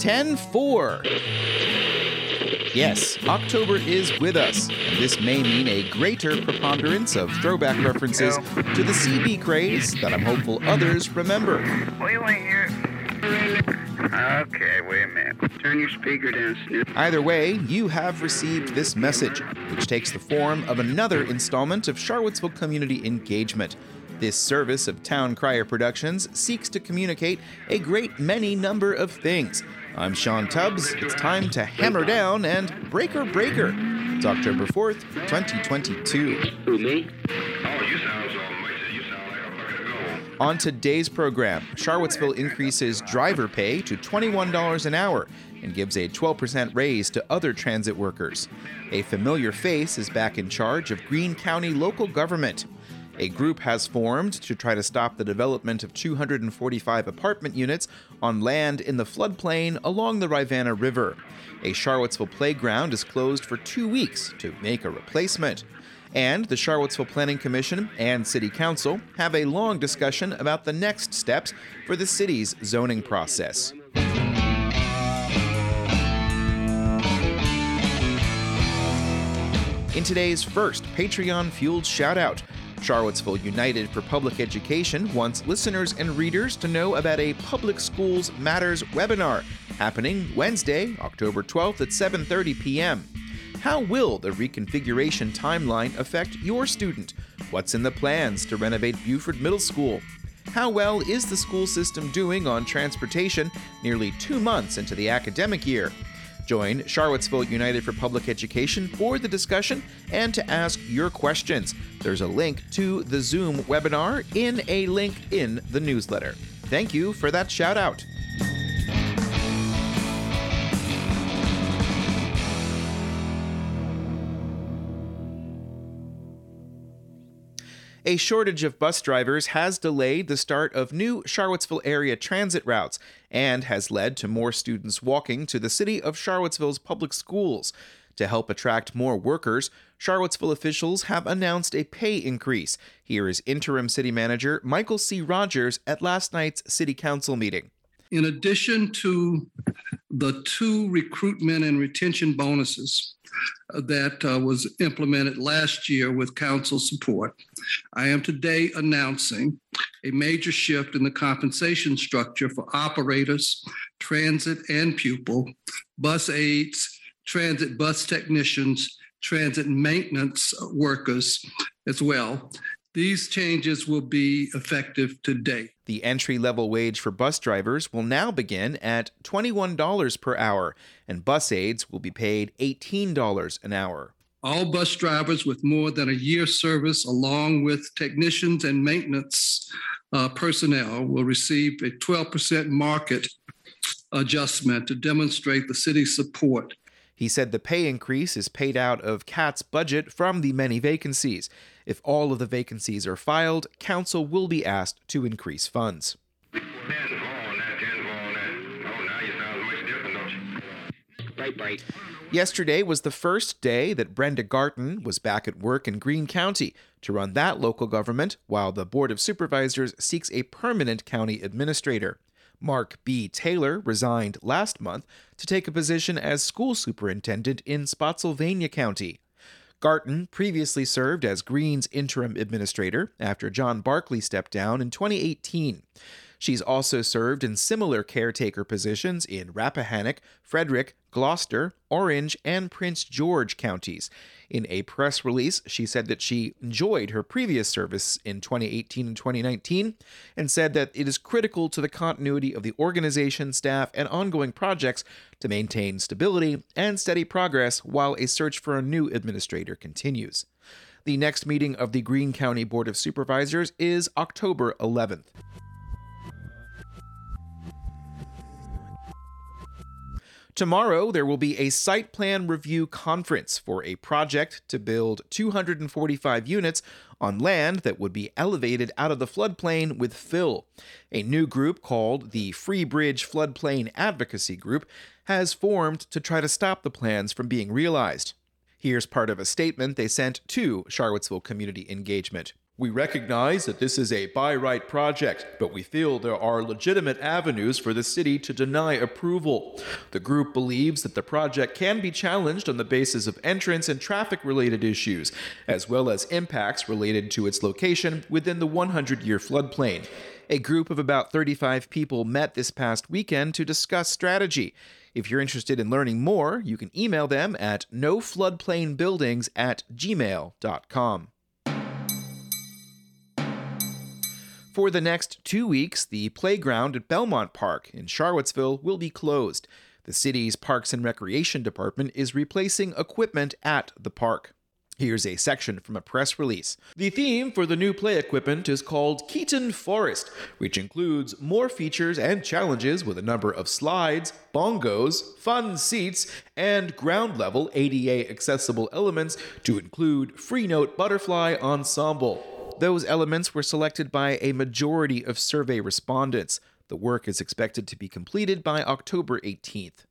10 4. Yes, October is with us, and this may mean a greater preponderance of throwback references to the CB craze that I'm hopeful others remember. Wait, wait here. Okay, wait a minute. Turn your speaker down, Snoop. Either way, you have received this message, which takes the form of another installment of Charlottesville Community Engagement. This service of Town Crier Productions seeks to communicate a great many number of things. I'm Sean Tubbs. It's time to hammer down and breaker breaker. It's October 4th, 2022. Who, me? Oh, you sound so much. You sound like a bucket of gold. On today's program, Charlottesville increases driver pay to $21 an hour and gives a 12% raise to other transit workers. A familiar face is back in charge of Greene County local government. A group has formed to try to stop the development of 245 apartment units on land in the floodplain along the Rivanna River. A Charlottesville playground is closed for two weeks to make a replacement. And the Charlottesville Planning Commission and City Council have a long discussion about the next steps for the city's zoning process. In today's first Patreon fueled shout out, Charlottesville United for Public Education wants listeners and readers to know about a Public Schools Matters webinar happening Wednesday, October 12th at 7:30 p.m. How will the reconfiguration timeline affect your student? What's in the plans to renovate Buford Middle School? How well is the school system doing on transportation nearly two months into the academic year? Join Charlottesville United for Public Education for the discussion and to ask your questions. There's a link to the Zoom webinar in a link in the newsletter. Thank you for that shout out. A shortage of bus drivers has delayed the start of new Charlottesville area transit routes and has led to more students walking to the city of Charlottesville's public schools. To help attract more workers, Charlottesville officials have announced a pay increase. Here is interim city manager Michael C. Rogers at last night's city council meeting. In addition to the two recruitment and retention bonuses that uh, was implemented last year with council support, I am today announcing a major shift in the compensation structure for operators, transit and pupil, bus aides, transit bus technicians, transit maintenance workers as well. These changes will be effective today. The entry level wage for bus drivers will now begin at $21 per hour, and bus aides will be paid $18 an hour. All bus drivers with more than a year's service, along with technicians and maintenance uh, personnel, will receive a 12% market adjustment to demonstrate the city's support. He said the pay increase is paid out of CAT's budget from the many vacancies. If all of the vacancies are filed, council will be asked to increase funds. Yesterday was the first day that Brenda Garton was back at work in Greene County to run that local government while the Board of Supervisors seeks a permanent county administrator. Mark B. Taylor resigned last month to take a position as school superintendent in Spotsylvania County. Garton previously served as Greene's interim administrator after John Barkley stepped down in 2018. She's also served in similar caretaker positions in Rappahannock, Frederick, Gloucester, Orange, and Prince George counties. In a press release, she said that she enjoyed her previous service in 2018 and 2019 and said that it is critical to the continuity of the organization, staff, and ongoing projects to maintain stability and steady progress while a search for a new administrator continues. The next meeting of the Greene County Board of Supervisors is October 11th. Tomorrow, there will be a site plan review conference for a project to build 245 units on land that would be elevated out of the floodplain with fill. A new group called the Free Bridge Floodplain Advocacy Group has formed to try to stop the plans from being realized. Here's part of a statement they sent to Charlottesville Community Engagement. We recognize that this is a by right project, but we feel there are legitimate avenues for the city to deny approval. The group believes that the project can be challenged on the basis of entrance and traffic related issues, as well as impacts related to its location within the 100 year floodplain. A group of about 35 people met this past weekend to discuss strategy. If you're interested in learning more, you can email them at nofloodplainbuildings at gmail.com. For the next two weeks, the playground at Belmont Park in Charlottesville will be closed. The city's Parks and Recreation Department is replacing equipment at the park. Here's a section from a press release. The theme for the new play equipment is called Keaton Forest, which includes more features and challenges with a number of slides, bongos, fun seats, and ground level ADA accessible elements to include Free Note Butterfly Ensemble. Those elements were selected by a majority of survey respondents. The work is expected to be completed by October 18th.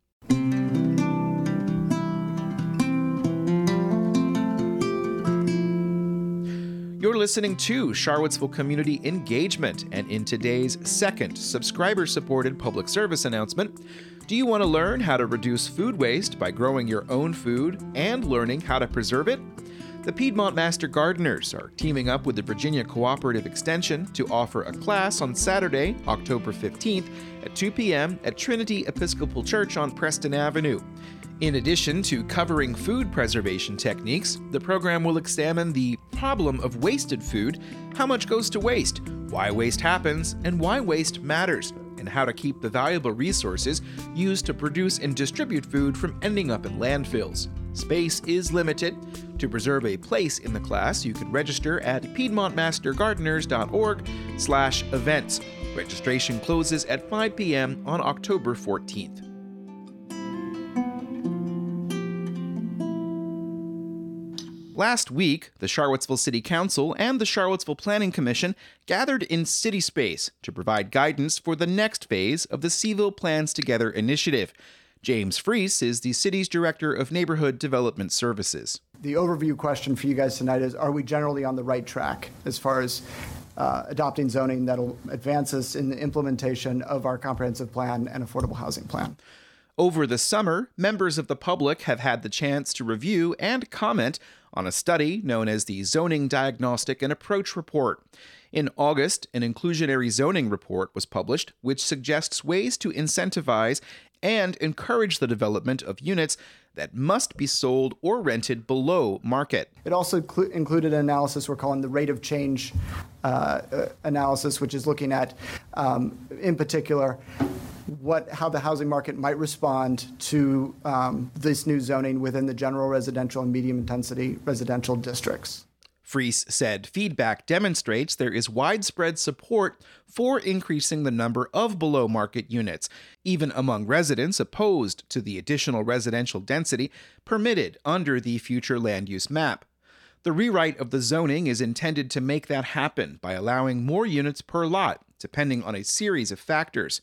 You're listening to Charlottesville Community Engagement, and in today's second subscriber supported public service announcement, do you want to learn how to reduce food waste by growing your own food and learning how to preserve it? The Piedmont Master Gardeners are teaming up with the Virginia Cooperative Extension to offer a class on Saturday, October 15th at 2 p.m. at Trinity Episcopal Church on Preston Avenue. In addition to covering food preservation techniques, the program will examine the problem of wasted food, how much goes to waste, why waste happens, and why waste matters, and how to keep the valuable resources used to produce and distribute food from ending up in landfills. Space is limited. To preserve a place in the class, you can register at piedmontmastergardeners.org/events. Registration closes at 5 p.m. on October 14th. Last week, the Charlottesville City Council and the Charlottesville Planning Commission gathered in City Space to provide guidance for the next phase of the Cville Plans Together initiative. James Freas is the city's Director of Neighborhood Development Services. The overview question for you guys tonight is Are we generally on the right track as far as uh, adopting zoning that'll advance us in the implementation of our comprehensive plan and affordable housing plan? Over the summer, members of the public have had the chance to review and comment on a study known as the Zoning Diagnostic and Approach Report. In August, an inclusionary zoning report was published, which suggests ways to incentivize and encourage the development of units that must be sold or rented below market. It also cl- included an analysis we're calling the rate of change uh, uh, analysis, which is looking at, um, in particular, what how the housing market might respond to um, this new zoning within the general residential and medium intensity residential districts. Freas said feedback demonstrates there is widespread support for increasing the number of below market units, even among residents opposed to the additional residential density permitted under the future land use map. The rewrite of the zoning is intended to make that happen by allowing more units per lot, depending on a series of factors.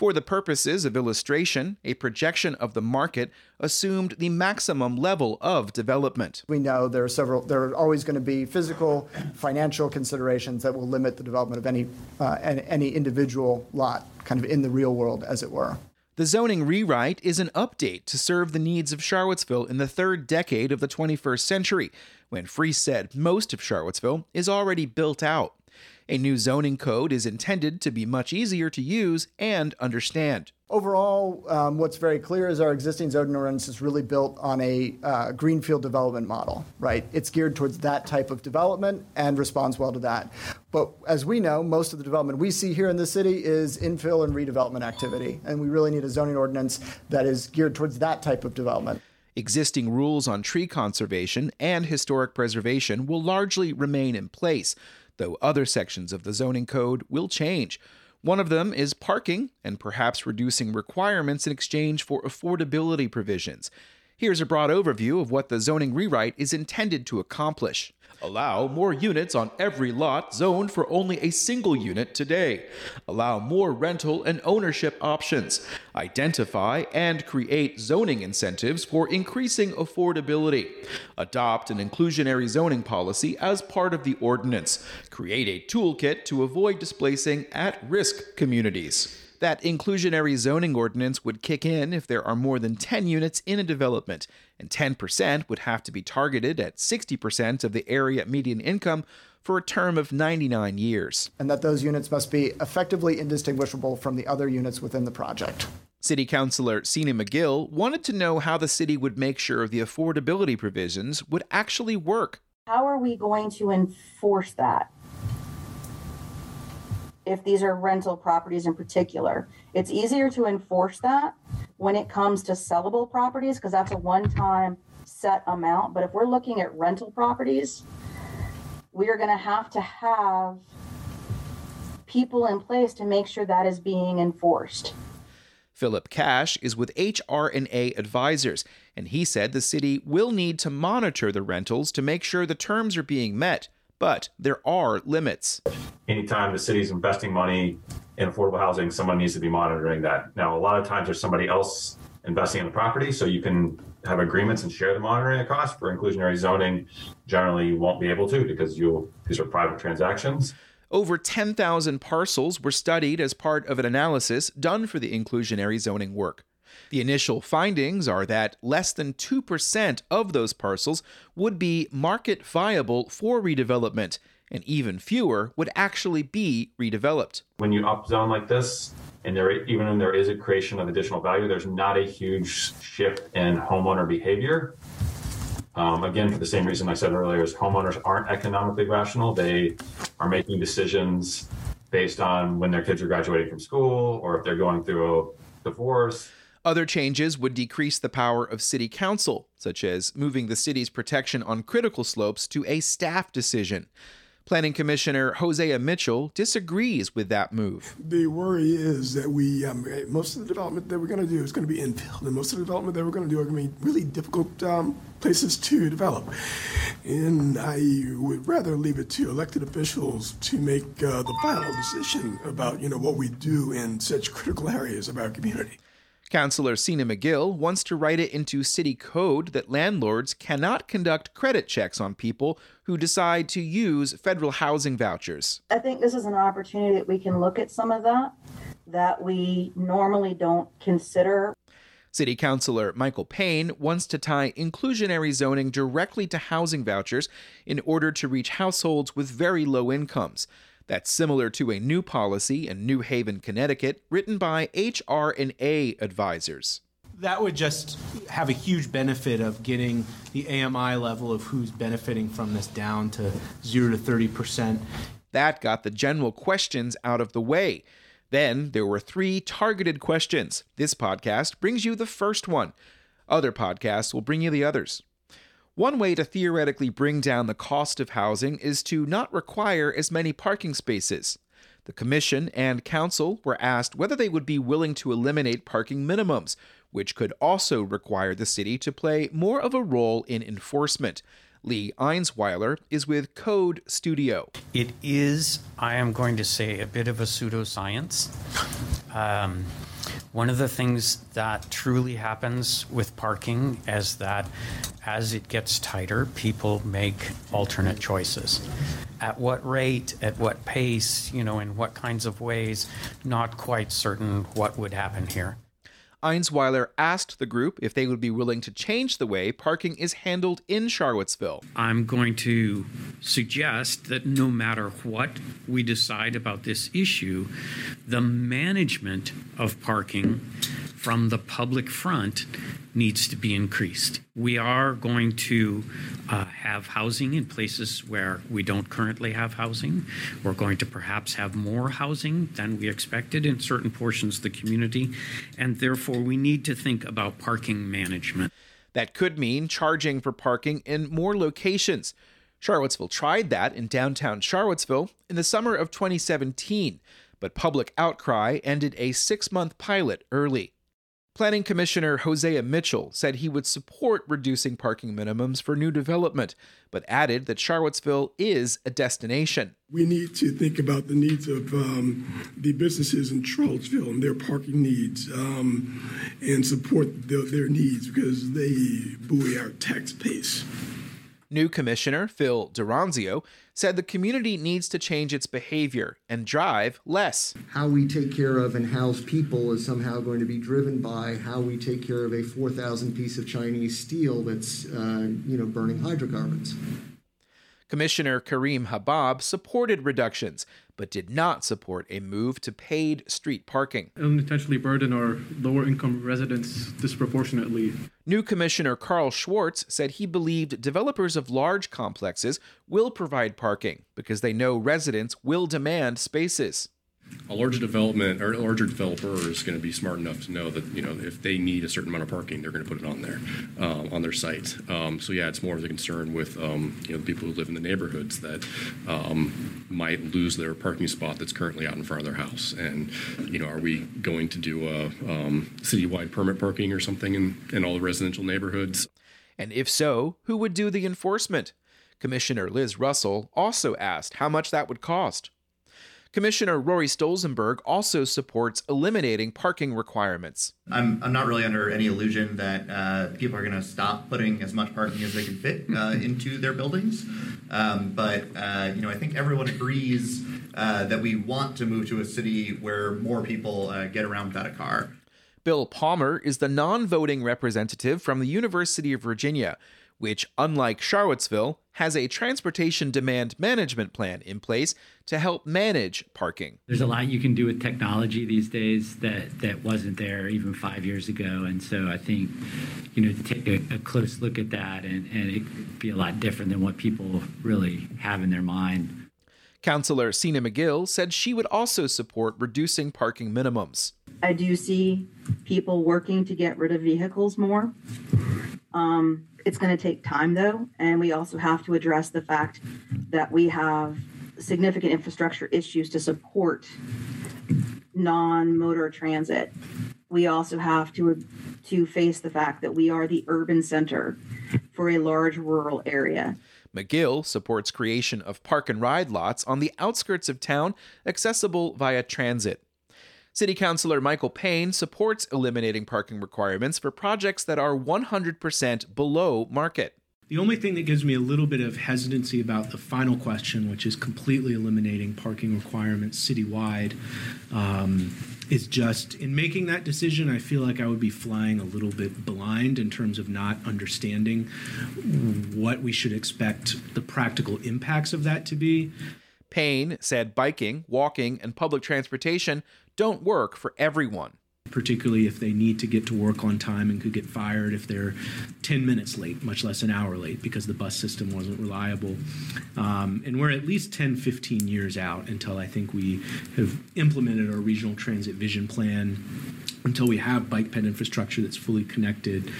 For the purposes of illustration, a projection of the market assumed the maximum level of development. We know there are several, there are always going to be physical, financial considerations that will limit the development of any, uh, any individual lot, kind of in the real world, as it were. The zoning rewrite is an update to serve the needs of Charlottesville in the third decade of the 21st century, when Freas said most of Charlottesville is already built out. A new zoning code is intended to be much easier to use and understand. Overall, um, what's very clear is our existing zoning ordinance is really built on a uh, greenfield development model, right? It's geared towards that type of development and responds well to that. But as we know, most of the development we see here in the city is infill and redevelopment activity, and we really need a zoning ordinance that is geared towards that type of development. Existing rules on tree conservation and historic preservation will largely remain in place, though other sections of the zoning code will change. One of them is parking and perhaps reducing requirements in exchange for affordability provisions. Here's a broad overview of what the zoning rewrite is intended to accomplish. Allow more units on every lot zoned for only a single unit today. Allow more rental and ownership options. Identify and create zoning incentives for increasing affordability. Adopt an inclusionary zoning policy as part of the ordinance. Create a toolkit to avoid displacing at risk communities. That inclusionary zoning ordinance would kick in if there are more than 10 units in a development, and 10% would have to be targeted at 60% of the area median income for a term of 99 years. And that those units must be effectively indistinguishable from the other units within the project. City Councilor Sena Magill wanted to know how the city would make sure the affordability provisions would actually work. How are we going to enforce that? If these are rental properties in particular. It's easier to enforce that when it comes to sellable properties because that's a one time set amount. But if we're looking at rental properties, we are going to have to have people in place to make sure that is being enforced. Philip Kash is with HR&A Advisors, and he said the city will need to monitor the rentals to make sure the terms are being met but there are limits. Anytime the city's investing money in affordable housing, someone needs to be monitoring that. Now, a lot of times there's somebody else investing in the property, so you can have agreements and share the monitoring costs. For inclusionary zoning, generally you won't be able to because you these are private transactions. Over 10,000 parcels were studied as part of an analysis done for the inclusionary zoning work. The initial findings are that less than 2% of those parcels would be market viable for redevelopment, and even fewer would actually be redeveloped. When you upzone like this, and there even when there is a creation of additional value, there's not a huge shift in homeowner behavior. Um, again, for the same reason I said earlier, is homeowners aren't economically rational. They are making decisions based on when their kids are graduating from school or if they're going through a divorce. Other changes would decrease the power of city council, such as moving the city's protection on critical slopes to a staff decision. Planning Commissioner Hosea Mitchell disagrees with that move. The worry is that we, um, most of the development that we're going to do is going to be infill, and most of the development that we're going to do are going to be really difficult um, places to develop. And I would rather leave it to elected officials to make uh, the final decision about, you know, what we do in such critical areas of our community. Councillor Sena Magill wants to write it into city code that landlords cannot conduct credit checks on people who decide to use federal housing vouchers. I think this is an opportunity that we can look at some of that that we normally don't consider. City Councilor Michael Payne wants to tie inclusionary zoning directly to housing vouchers in order to reach households with very low incomes. That's similar to a new policy in New Haven, Connecticut, written by HR&A advisors. That would just have a huge benefit of getting the AMI level of who's benefiting from this down to 0 to 30%. That got the general questions out of the way. Then there were three targeted questions. This podcast brings you the first one. Other podcasts will bring you the others. One way to theoretically bring down the cost of housing is to not require as many parking spaces. The Commission and Council were asked whether they would be willing to eliminate parking minimums, which could also require the city to play more of a role in enforcement. Lee Einsweiler is with Code Studio. It is, I am going to say, a bit of a pseudoscience. Um, one of the things that truly happens with parking is that as it gets tighter, people make alternate choices. At what rate, at what pace, you know, in what kinds of ways, not quite certain what would happen here. Einsweiler asked the group if they would be willing to change the way parking is handled in Charlottesville. I'm going to suggest that no matter what we decide about this issue, the management of parking from the public front needs to be increased. We are going to uh, have housing in places where we don't currently have housing. We're going to perhaps have more housing than we expected in certain portions of the community, and therefore we need to think about parking management. That could mean charging for parking in more locations. Charlottesville tried that in downtown Charlottesville in the summer of 2017, but public outcry ended a six month pilot early. Planning Commissioner Hosea Mitchell said he would support reducing parking minimums for new development, but added that Charlottesville is a destination. We need to think about the needs of um, the businesses in Charlottesville and their parking needs um, and support the, their needs because they buoy our tax base. New Commissioner Phil D'Oronzio said the community needs to change its behavior and drive less. How we take care of and house people is somehow going to be driven by how we take care of a 4,000 piece of Chinese steel that's, uh, you know, burning hydrocarbons. Commissioner Karim Habbab supported reductions, but did not support a move to paid street parking. It unintentionally burden our lower income residents disproportionately. New Commissioner Carl Schwartz said he believed developers of large complexes will provide parking because they know residents will demand spaces a larger development or larger developer is going to be smart enough to know that you know if they need a certain amount of parking, they're going to put it on there um, on their site. Um, so yeah, it's more of a concern with um, you know the people who live in the neighborhoods that um, might lose their parking spot that's currently out in front of their house. And you know, are we going to do a um, citywide permit parking or something in, in all the residential neighborhoods? And if so, who would do the enforcement? Commissioner Liz Russell also asked how much that would cost. Commissioner Rory Stolzenberg also supports eliminating parking requirements. I'm, I'm not really under any illusion that uh, people are going to stop putting as much parking as they can fit uh, into their buildings. Um, but, uh, you know, I think everyone agrees uh, that we want to move to a city where more people uh, get around without a car. Bill Palmer is the non voting representative from the University of Virginia, which, unlike Charlottesville, has a transportation demand management plan in place to help manage parking. There's a lot you can do with technology these days that, that wasn't there even five years ago. And so I think, you know, to take a, a close look at that and, and it could be a lot different than what people really have in their mind. Councillor Sena Magill said she would also support reducing parking minimums. I do see people working to get rid of vehicles more. Um, it's going to take time though, and we also have to address the fact that we have significant infrastructure issues to support non-motor transit. We also have to to face the fact that we are the urban center for a large rural area. Magill supports creation of park and ride lots on the outskirts of town accessible via transit. City Councilor Michael Payne supports eliminating parking requirements for projects that are 100% below market. The only thing that gives me a little bit of hesitancy about the final question, which is completely eliminating parking requirements citywide, um, is just in making that decision, I feel like I would be flying a little bit blind in terms of not understanding what we should expect the practical impacts of that to be. Payne said biking, walking, and public transportation don't work for everyone. Particularly if they need to get to work on time and could get fired if they're 10 minutes late, much less an hour late, because the bus system wasn't reliable. Um, and we're at least 10, 15 years out until I think we have implemented our regional transit vision plan, until we have bike ped infrastructure that's fully connected.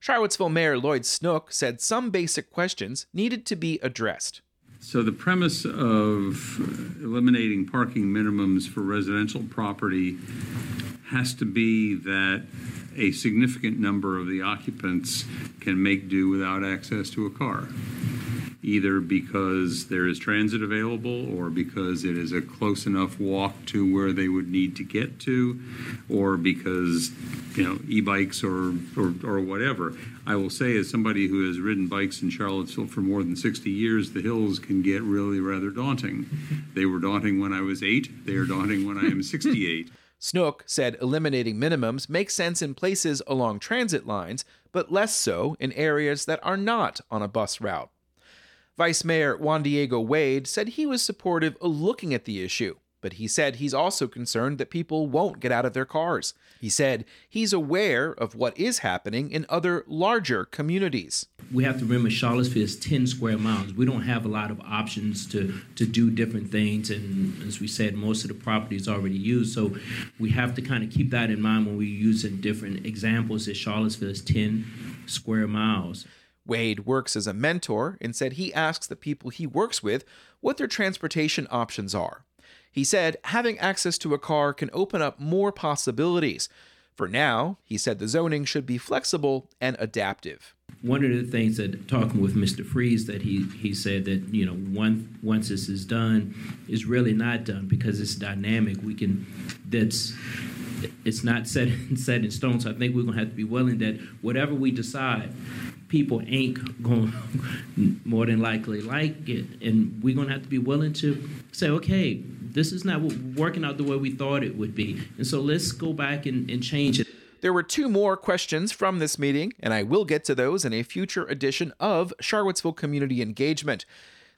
Charlottesville Mayor Lloyd Snook said some basic questions needed to be addressed. So the premise of eliminating parking minimums for residential property has to be that a significant number of the occupants can make do without access to a car either because there is transit available or because it is a close enough walk to where they would need to get to or because you know e-bikes or, or, or whatever. I will say as somebody who has ridden bikes in charlottesville for more than 60 years the hills can get really rather daunting. They were daunting when i was eight. They are daunting when i am 68 Snook said eliminating minimums makes sense in places along transit lines, but less so in areas that are not on a bus route. Vice Mayor Juan Diego Wade said he was supportive of looking at the issue, but he said he's also concerned that people won't get out of their cars. He said he's aware of what is happening in other larger communities. We have to remember Charlottesville is 10 square miles. We don't have a lot of options to, to do different things. And as we said, most of the property is already used. So we have to kind of keep that in mind when we use different examples that Charlottesville is 10 square miles. Wade works as a mentor and said he asks the people he works with what their transportation options are. He said having access to a car can open up more possibilities. For now, he said the zoning should be flexible and adaptive. One of the things that talking with Mr. Freas that he he said that you know one once this is done is really not done because it's dynamic. We can that's it's not set set in stone. So I think we're gonna have to be willing that whatever we decide, people ain't going more than likely like it, and we're gonna have to be willing to say, okay, this is not working out the way we thought it would be, and so let's go back and, and change it. There were two more questions from this meeting, and I will get to those in a future edition of Charlottesville Community Engagement.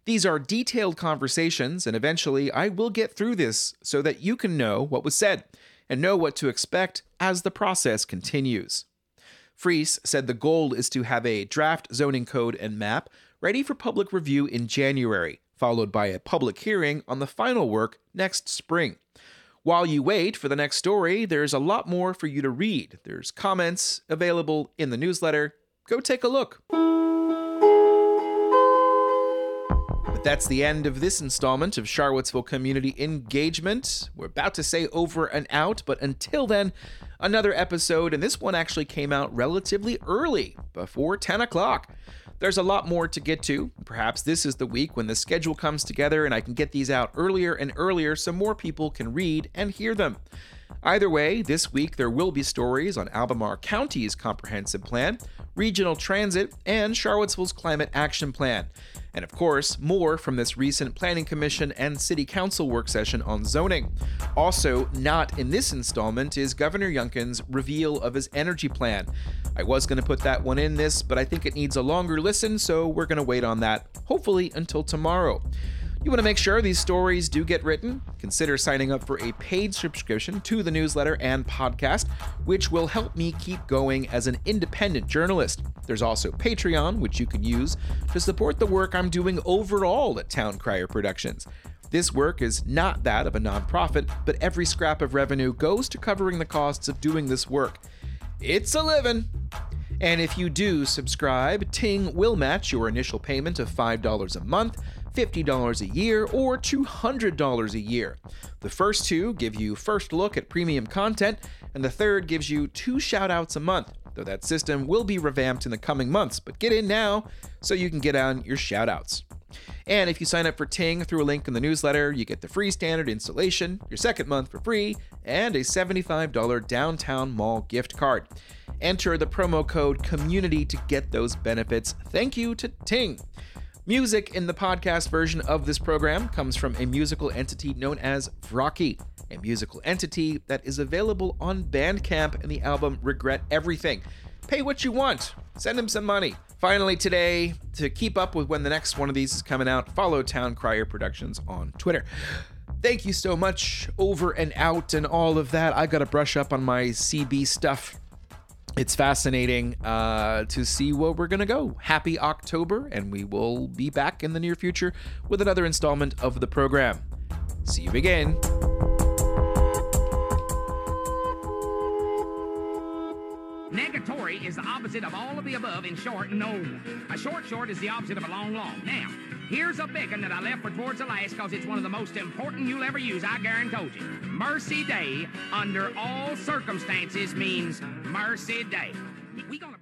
These are detailed conversations, and eventually I will get through this so that you can know what was said and know what to expect as the process continues. Freas said the goal is to have a draft zoning code and map ready for public review in January, followed by a public hearing on the final work next spring. While you wait for the next story, there's a lot more for you to read. There's comments available in the newsletter. Go take a look. But that's the end of this installment of Charlottesville Community Engagement. We're about to say over and out, but until then, another episode, and this one actually came out relatively early, before 10 o'clock. There's a lot more to get to. Perhaps this is the week when the schedule comes together and I can get these out earlier and earlier so more people can read and hear them. Either way, this week there will be stories on Albemarle County's comprehensive plan, regional transit, and Charlottesville's climate action plan. And of course, more from this recent Planning Commission and City Council work session on zoning. Also, not in this installment is Governor Youngkin's reveal of his energy plan. I was going to put that one in this, but I think it needs a longer listen, so we're going to wait on that, hopefully until tomorrow. You want to make sure these stories do get written? Consider signing up for a paid subscription to the newsletter and podcast, which will help me keep going as an independent journalist. There's also Patreon, which you can use to support the work I'm doing overall at Town Crier Productions. This work is not that of a nonprofit, but every scrap of revenue goes to covering the costs of doing this work. It's a living! And if you do subscribe, Ting will match your initial payment of $5 a month, $50 a year, or $200 a year. The first two give you first look at premium content, and the third gives you two shoutouts a month, though that system will be revamped in the coming months. But get in now so you can get on your shoutouts. And if you sign up for Ting through a link in the newsletter, you get the free standard installation, your second month for free, and a $75 downtown mall gift card. Enter the promo code COMMUNITY to get those benefits. Thank you to Ting. Music in the podcast version of this program comes from a musical entity known as Vrocky, a musical entity that is available on Bandcamp in the album Regret Everything. Pay what you want, send him some money. Finally, today, to keep up with when the next one of these is coming out, follow Town Crier Productions on Twitter. Thank you so much, over and out, and all of that. I got to brush up on my CB stuff it's fascinating uh, to see where we're going to go. Happy October, and we will be back in the near future with another installment of the program. See you again. Negatory is the opposite of all of the above in short, no. A short short is the opposite of a long long. Now, here's a big one that I left for towards the last because it's one of the most important you'll ever use, I guarantee you. Mercy Day, under all circumstances, means Mercy Day. We gonna